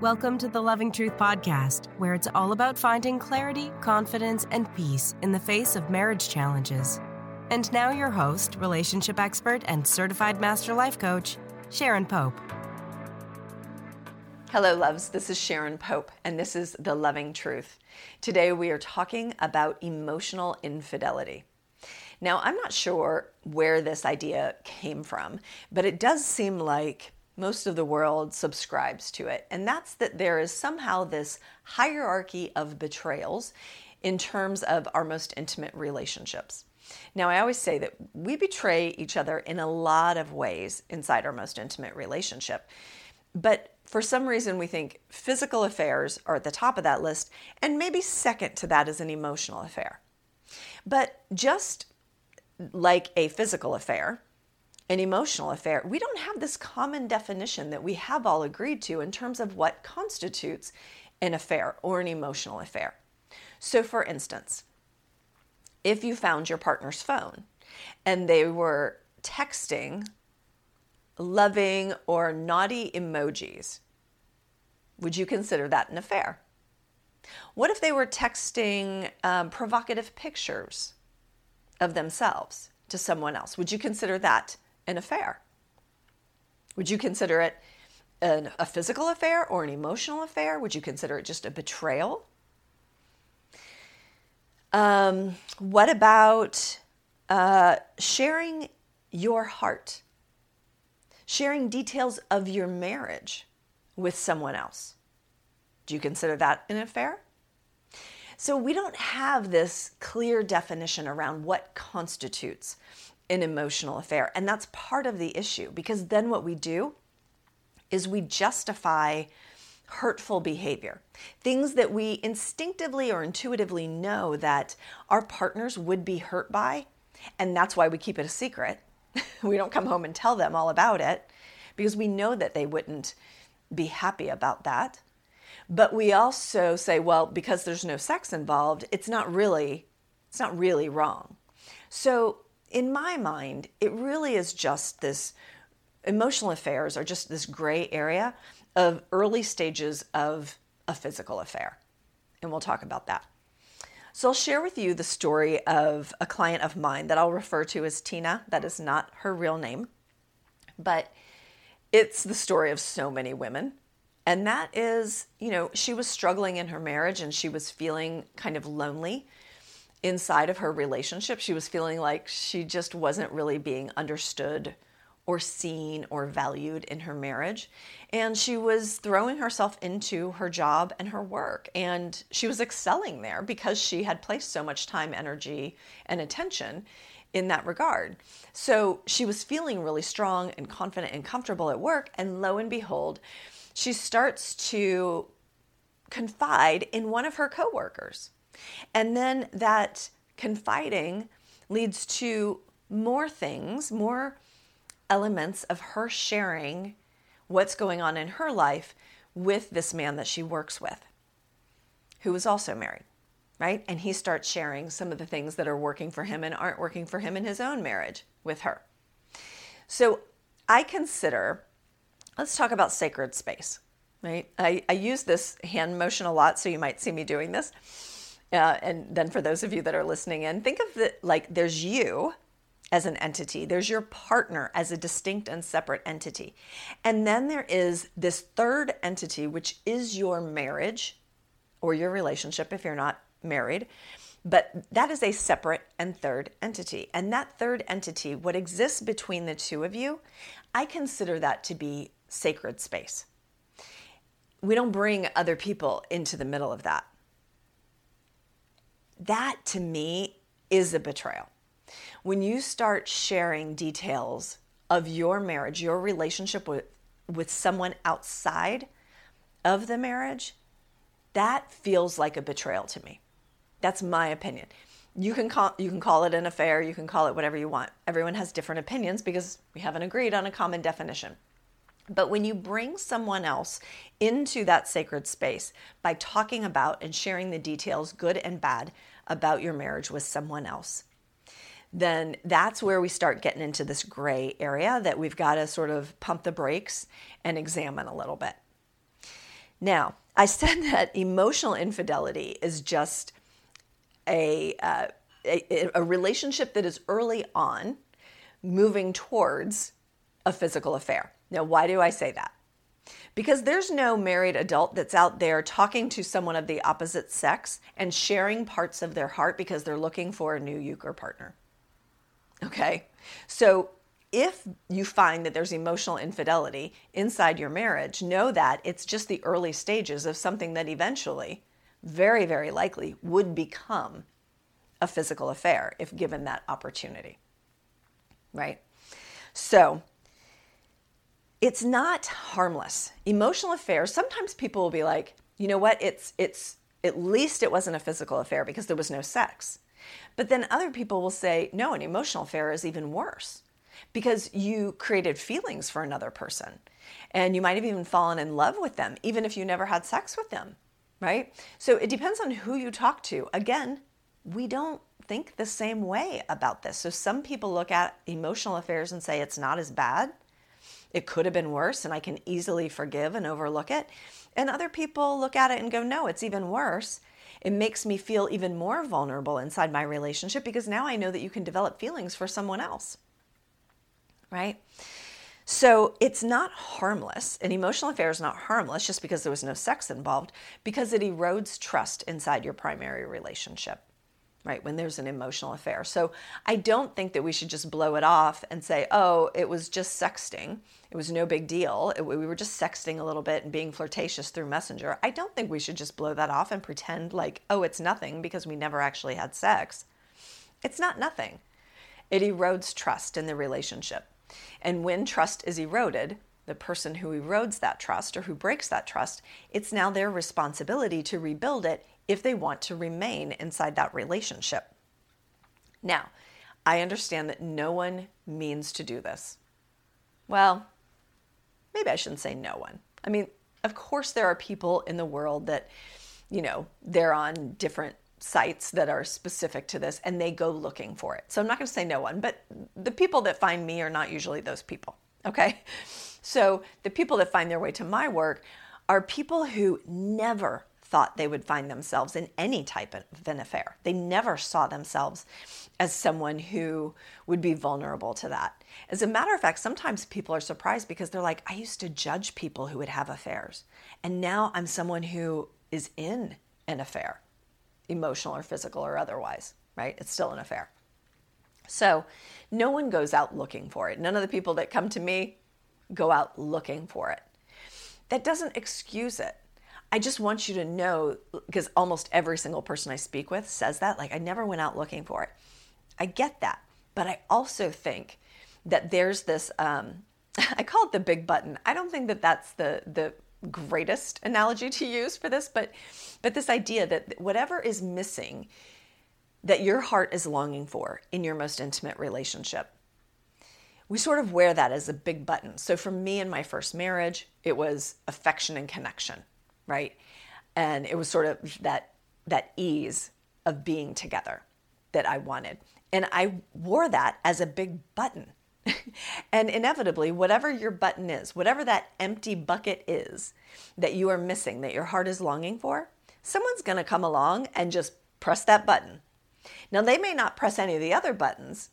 Welcome to the Loving Truth Podcast, where it's all about finding clarity, confidence, and peace in the face of marriage challenges. And now, your host, relationship expert, and certified master life coach, Sharon Pope. Hello, loves. This is Sharon Pope, and this is The Loving Truth. Today, we are talking about emotional infidelity. Now, I'm not sure where this idea came from, but it does seem like most of the world subscribes to it. And that's that there is somehow this hierarchy of betrayals in terms of our most intimate relationships. Now, I always say that we betray each other in a lot of ways inside our most intimate relationship. But for some reason, we think physical affairs are at the top of that list, and maybe second to that is an emotional affair. But just like a physical affair, an emotional affair, we don't have this common definition that we have all agreed to in terms of what constitutes an affair or an emotional affair. So, for instance, if you found your partner's phone and they were texting loving or naughty emojis, would you consider that an affair? What if they were texting um, provocative pictures of themselves to someone else? Would you consider that an affair? Would you consider it an, a physical affair or an emotional affair? Would you consider it just a betrayal? Um, what about uh, sharing your heart? Sharing details of your marriage with someone else. Do you consider that an affair? So we don't have this clear definition around what constitutes an emotional affair. And that's part of the issue because then what we do is we justify hurtful behavior. Things that we instinctively or intuitively know that our partners would be hurt by, and that's why we keep it a secret. we don't come home and tell them all about it because we know that they wouldn't be happy about that. But we also say, well, because there's no sex involved, it's not really it's not really wrong. So in my mind, it really is just this emotional affairs are just this gray area of early stages of a physical affair. And we'll talk about that. So I'll share with you the story of a client of mine that I'll refer to as Tina. That is not her real name, but it's the story of so many women. And that is, you know, she was struggling in her marriage and she was feeling kind of lonely inside of her relationship. She was feeling like she just wasn't really being understood or seen or valued in her marriage. And she was throwing herself into her job and her work. And she was excelling there because she had placed so much time, energy, and attention in that regard. So she was feeling really strong and confident and comfortable at work. And lo and behold, she starts to confide in one of her coworkers. And then that confiding leads to more things, more elements of her sharing what's going on in her life with this man that she works with, who is also married, right? And he starts sharing some of the things that are working for him and aren't working for him in his own marriage with her. So I consider, let's talk about sacred space, right? I, I use this hand motion a lot, so you might see me doing this. Uh, and then for those of you that are listening in, think of it like there's you as an entity, there's your partner as a distinct and separate entity. And then there is this third entity, which is your marriage or your relationship if you're not married. But that is a separate and third entity. And that third entity, what exists between the two of you, I consider that to be sacred space. We don't bring other people into the middle of that that to me is a betrayal. When you start sharing details of your marriage, your relationship with, with someone outside of the marriage, that feels like a betrayal to me. That's my opinion. You can call you can call it an affair, you can call it whatever you want. Everyone has different opinions because we haven't agreed on a common definition. But when you bring someone else into that sacred space by talking about and sharing the details, good and bad, about your marriage with someone else, then that's where we start getting into this gray area that we've got to sort of pump the brakes and examine a little bit. Now, I said that emotional infidelity is just a, uh, a, a relationship that is early on moving towards a physical affair. Now, why do I say that? Because there's no married adult that's out there talking to someone of the opposite sex and sharing parts of their heart because they're looking for a new euchre partner. Okay? So if you find that there's emotional infidelity inside your marriage, know that it's just the early stages of something that eventually, very, very likely, would become a physical affair if given that opportunity. Right? So, it's not harmless. Emotional affairs, sometimes people will be like, you know what, it's it's at least it wasn't a physical affair because there was no sex. But then other people will say, no, an emotional affair is even worse because you created feelings for another person. And you might have even fallen in love with them, even if you never had sex with them, right? So it depends on who you talk to. Again, we don't think the same way about this. So some people look at emotional affairs and say it's not as bad. It could have been worse, and I can easily forgive and overlook it. And other people look at it and go, no, it's even worse. It makes me feel even more vulnerable inside my relationship because now I know that you can develop feelings for someone else. Right? So it's not harmless. An emotional affair is not harmless just because there was no sex involved, because it erodes trust inside your primary relationship right? When there's an emotional affair. So I don't think that we should just blow it off and say, oh, it was just sexting. It was no big deal. It, we were just sexting a little bit and being flirtatious through Messenger. I don't think we should just blow that off and pretend like, oh, it's nothing because we never actually had sex. It's not nothing. It erodes trust in the relationship. And when trust is eroded, the person who erodes that trust or who breaks that trust, it's now their responsibility to rebuild it if they want to remain inside that relationship. Now, I understand that no one means to do this. Well, maybe I shouldn't say no one. I mean, of course, there are people in the world that, you know, they're on different sites that are specific to this and they go looking for it. So I'm not going to say no one, but the people that find me are not usually those people. Okay. So the people that find their way to my work are people who never thought they would find themselves in any type of an affair. They never saw themselves as someone who would be vulnerable to that. As a matter of fact, sometimes people are surprised because they're like, I used to judge people who would have affairs. And now I'm someone who is in an affair, emotional or physical or otherwise, right? It's still an affair. So no one goes out looking for it. None of the people that come to me go out looking for it. That doesn't excuse it. I just want you to know because almost every single person I speak with says that. Like, I never went out looking for it. I get that. But I also think that there's this, um, I call it the big button. I don't think that that's the, the, greatest analogy to use for this but but this idea that whatever is missing that your heart is longing for in your most intimate relationship we sort of wear that as a big button so for me in my first marriage it was affection and connection right? And it was sort of that that ease of being together that I wanted. And I wore that as a big button. and inevitably, whatever your button is, whatever that empty bucket is that you are missing, that your heart is longing for, someone's going to come along and just press that button. Now, they may not press any of the other buttons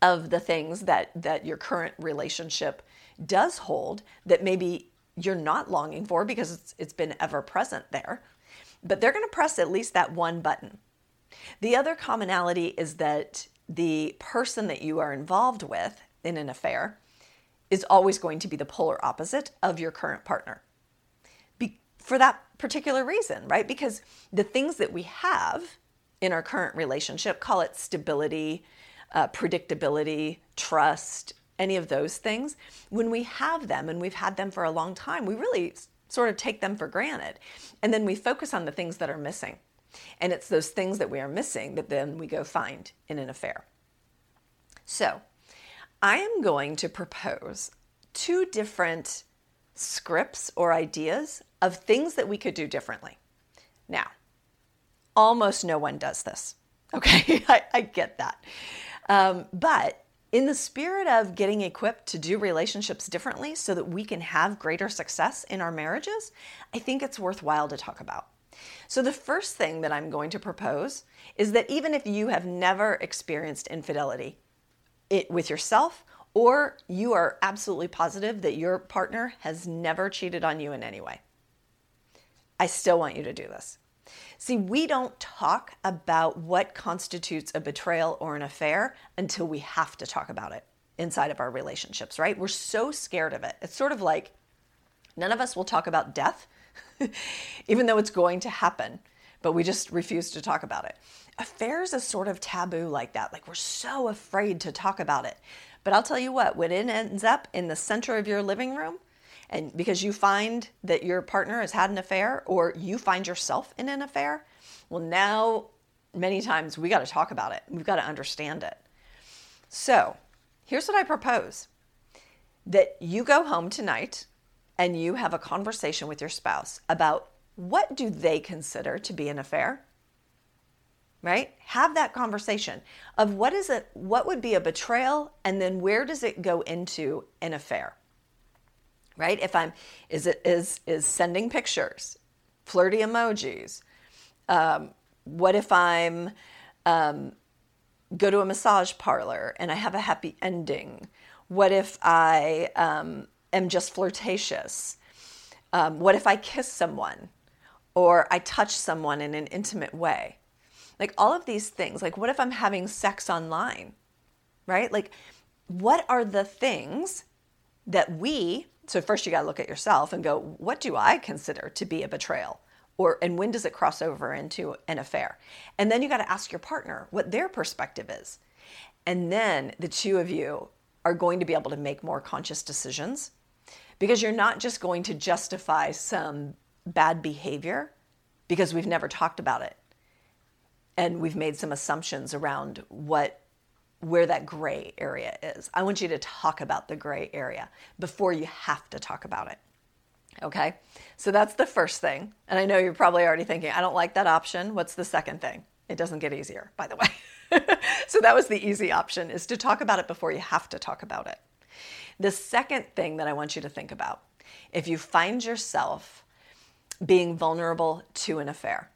of the things that, that your current relationship does hold that maybe you're not longing for because it's, it's been ever present there. But they're going to press at least that one button. The other commonality is that the person that you are involved with in an affair is always going to be the polar opposite of your current partner. Be- for that particular reason, right? Because the things that we have in our current relationship, call it stability, uh, predictability, trust, any of those things, when we have them and we've had them for a long time, we really sort of take them for granted. And then we focus on the things that are missing. And it's those things that we are missing that then we go find in an affair. So, I am going to propose two different scripts or ideas of things that we could do differently. Now, almost no one does this. Okay, I, I get that. Um, but in the spirit of getting equipped to do relationships differently so that we can have greater success in our marriages, I think it's worthwhile to talk about. So, the first thing that I'm going to propose is that even if you have never experienced infidelity it, with yourself, or you are absolutely positive that your partner has never cheated on you in any way, I still want you to do this. See, we don't talk about what constitutes a betrayal or an affair until we have to talk about it inside of our relationships, right? We're so scared of it. It's sort of like none of us will talk about death, even though it's going to happen, but we just refuse to talk about it. Affairs is sort of taboo like that. Like we're so afraid to talk about it. But I'll tell you what, when it ends up in the center of your living room, and because you find that your partner has had an affair or you find yourself in an affair, well, now many times we got to talk about it. We've got to understand it. So here's what I propose that you go home tonight and you have a conversation with your spouse about what do they consider to be an affair right have that conversation of what is it what would be a betrayal and then where does it go into an affair right? If I'm, is it is is sending pictures, flirty emojis? Um, what if I'm um, go to a massage parlor and I have a happy ending? What if I um, am just flirtatious? Um, what if I kiss someone or I touch someone in an intimate way? Like all of these things. Like what if I'm having sex online? Right? Like what are the things that we so first you got to look at yourself and go, what do I consider to be a betrayal? Or and when does it cross over into an affair? And then you got to ask your partner what their perspective is. And then the two of you are going to be able to make more conscious decisions because you're not just going to justify some bad behavior because we've never talked about it and we've made some assumptions around what where that gray area is. I want you to talk about the gray area before you have to talk about it. Okay? So that's the first thing. And I know you're probably already thinking, I don't like that option. What's the second thing? It doesn't get easier, by the way. so that was the easy option is to talk about it before you have to talk about it. The second thing that I want you to think about, if you find yourself being vulnerable to an affair,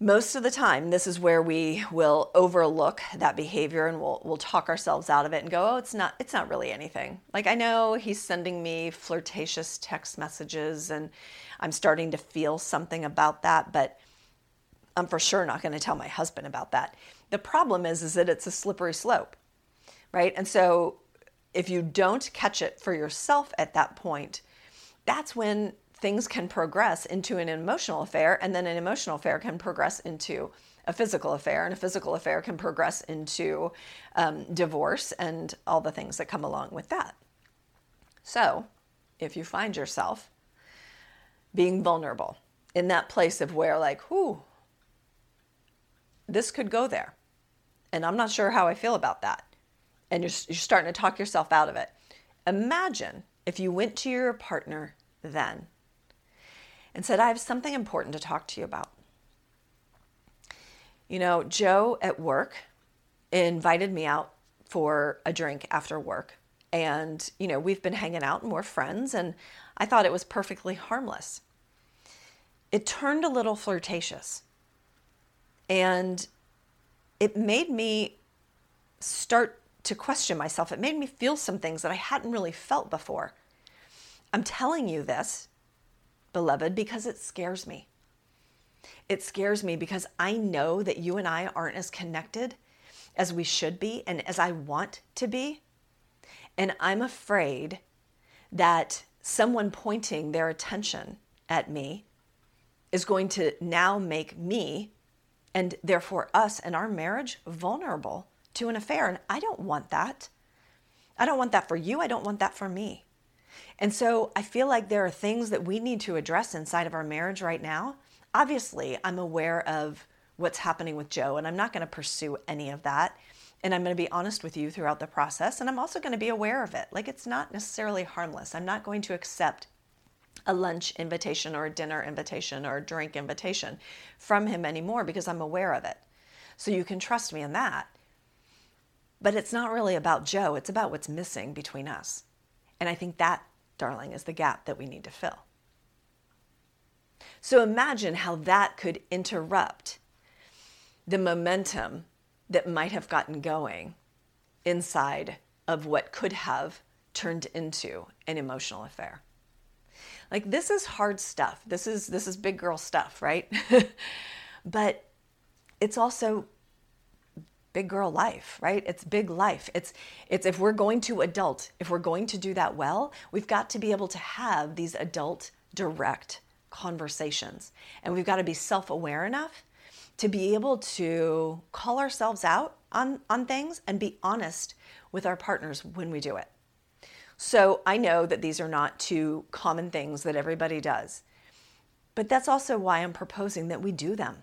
most of the time this is where we will overlook that behavior and we'll we'll talk ourselves out of it and go oh it's not it's not really anything. Like i know he's sending me flirtatious text messages and i'm starting to feel something about that but i'm for sure not going to tell my husband about that. The problem is is that it's a slippery slope right? And so if you don't catch it for yourself at that point that's when things can progress into an emotional affair, and then an emotional affair can progress into a physical affair, and a physical affair can progress into um, divorce and all the things that come along with that. So, if you find yourself being vulnerable in that place of where, like, whoo, this could go there, and I'm not sure how I feel about that, and you're, you're starting to talk yourself out of it, imagine if you went to your partner then and said, I have something important to talk to you about. You know, Joe at work invited me out for a drink after work. And, you know, we've been hanging out and we're friends, and I thought it was perfectly harmless. It turned a little flirtatious. And it made me start to question myself. It made me feel some things that I hadn't really felt before. I'm telling you this beloved, because it scares me. It scares me because I know that you and I aren't as connected as we should be and as I want to be. And I'm afraid that someone pointing their attention at me is going to now make me and therefore us and our marriage vulnerable to an affair. And I don't want that. I don't want that for you. I don't want that for me. And so I feel like there are things that we need to address inside of our marriage right now. Obviously, I'm aware of what's happening with Joe, and I'm not going to pursue any of that. And I'm going to be honest with you throughout the process. And I'm also going to be aware of it. Like it's not necessarily harmless. I'm not going to accept a lunch invitation or a dinner invitation or a drink invitation from him anymore because I'm aware of it. So you can trust me in that. But it's not really about Joe, it's about what's missing between us. And I think that, darling, is the gap that we need to fill. So imagine how that could interrupt the momentum that might have gotten going inside of what could have turned into an emotional affair. Like this is hard stuff. This is this is big girl stuff, right? but it's also big girl life, right? It's big life. It's it's if we're going to adult, if we're going to do that well, we've got to be able to have these adult direct conversations. And we've got to be self-aware enough to be able to call ourselves out on on things and be honest with our partners when we do it. So I know that these are not two common things that everybody does. But that's also why I'm proposing that we do them.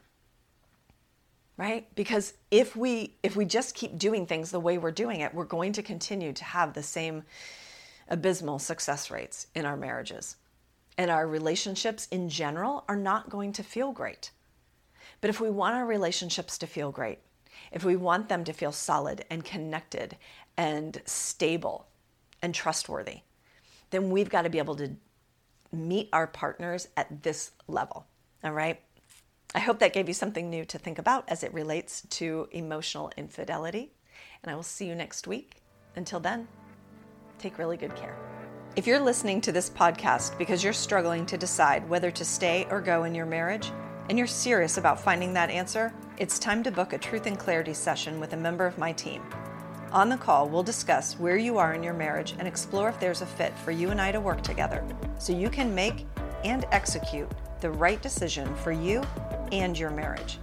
Right? Because if we if we just keep doing things the way we're doing it, we're going to continue to have the same abysmal success rates in our marriages. And our relationships in general are not going to feel great. But if we want our relationships to feel great, if we want them to feel solid and connected and stable, and trustworthy, then we've got to be able to meet our partners at this level. All right. I hope that gave you something new to think about as it relates to emotional infidelity. And I will see you next week. Until then, take really good care. If you're listening to this podcast because you're struggling to decide whether to stay or go in your marriage, and you're serious about finding that answer, it's time to book a Truth and Clarity session with a member of my team. On the call, we'll discuss where you are in your marriage and explore if there's a fit for you and I to work together so you can make and execute the right decision for you and your marriage.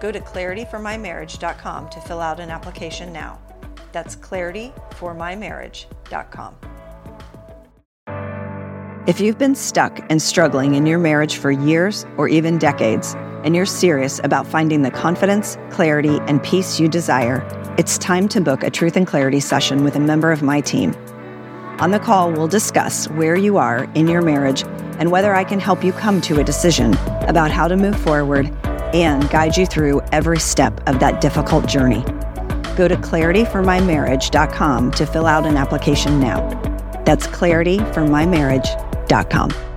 Go to clarityformymarriage.com to fill out an application now. That's clarityformymarriage.com. If you've been stuck and struggling in your marriage for years or even decades, and you're serious about finding the confidence, clarity, and peace you desire, it's time to book a Truth and Clarity session with a member of my team. On the call, we'll discuss where you are in your marriage and whether I can help you come to a decision about how to move forward and guide you through every step of that difficult journey. Go to clarityformymarriage.com to fill out an application now. That's clarityformymarriage.com.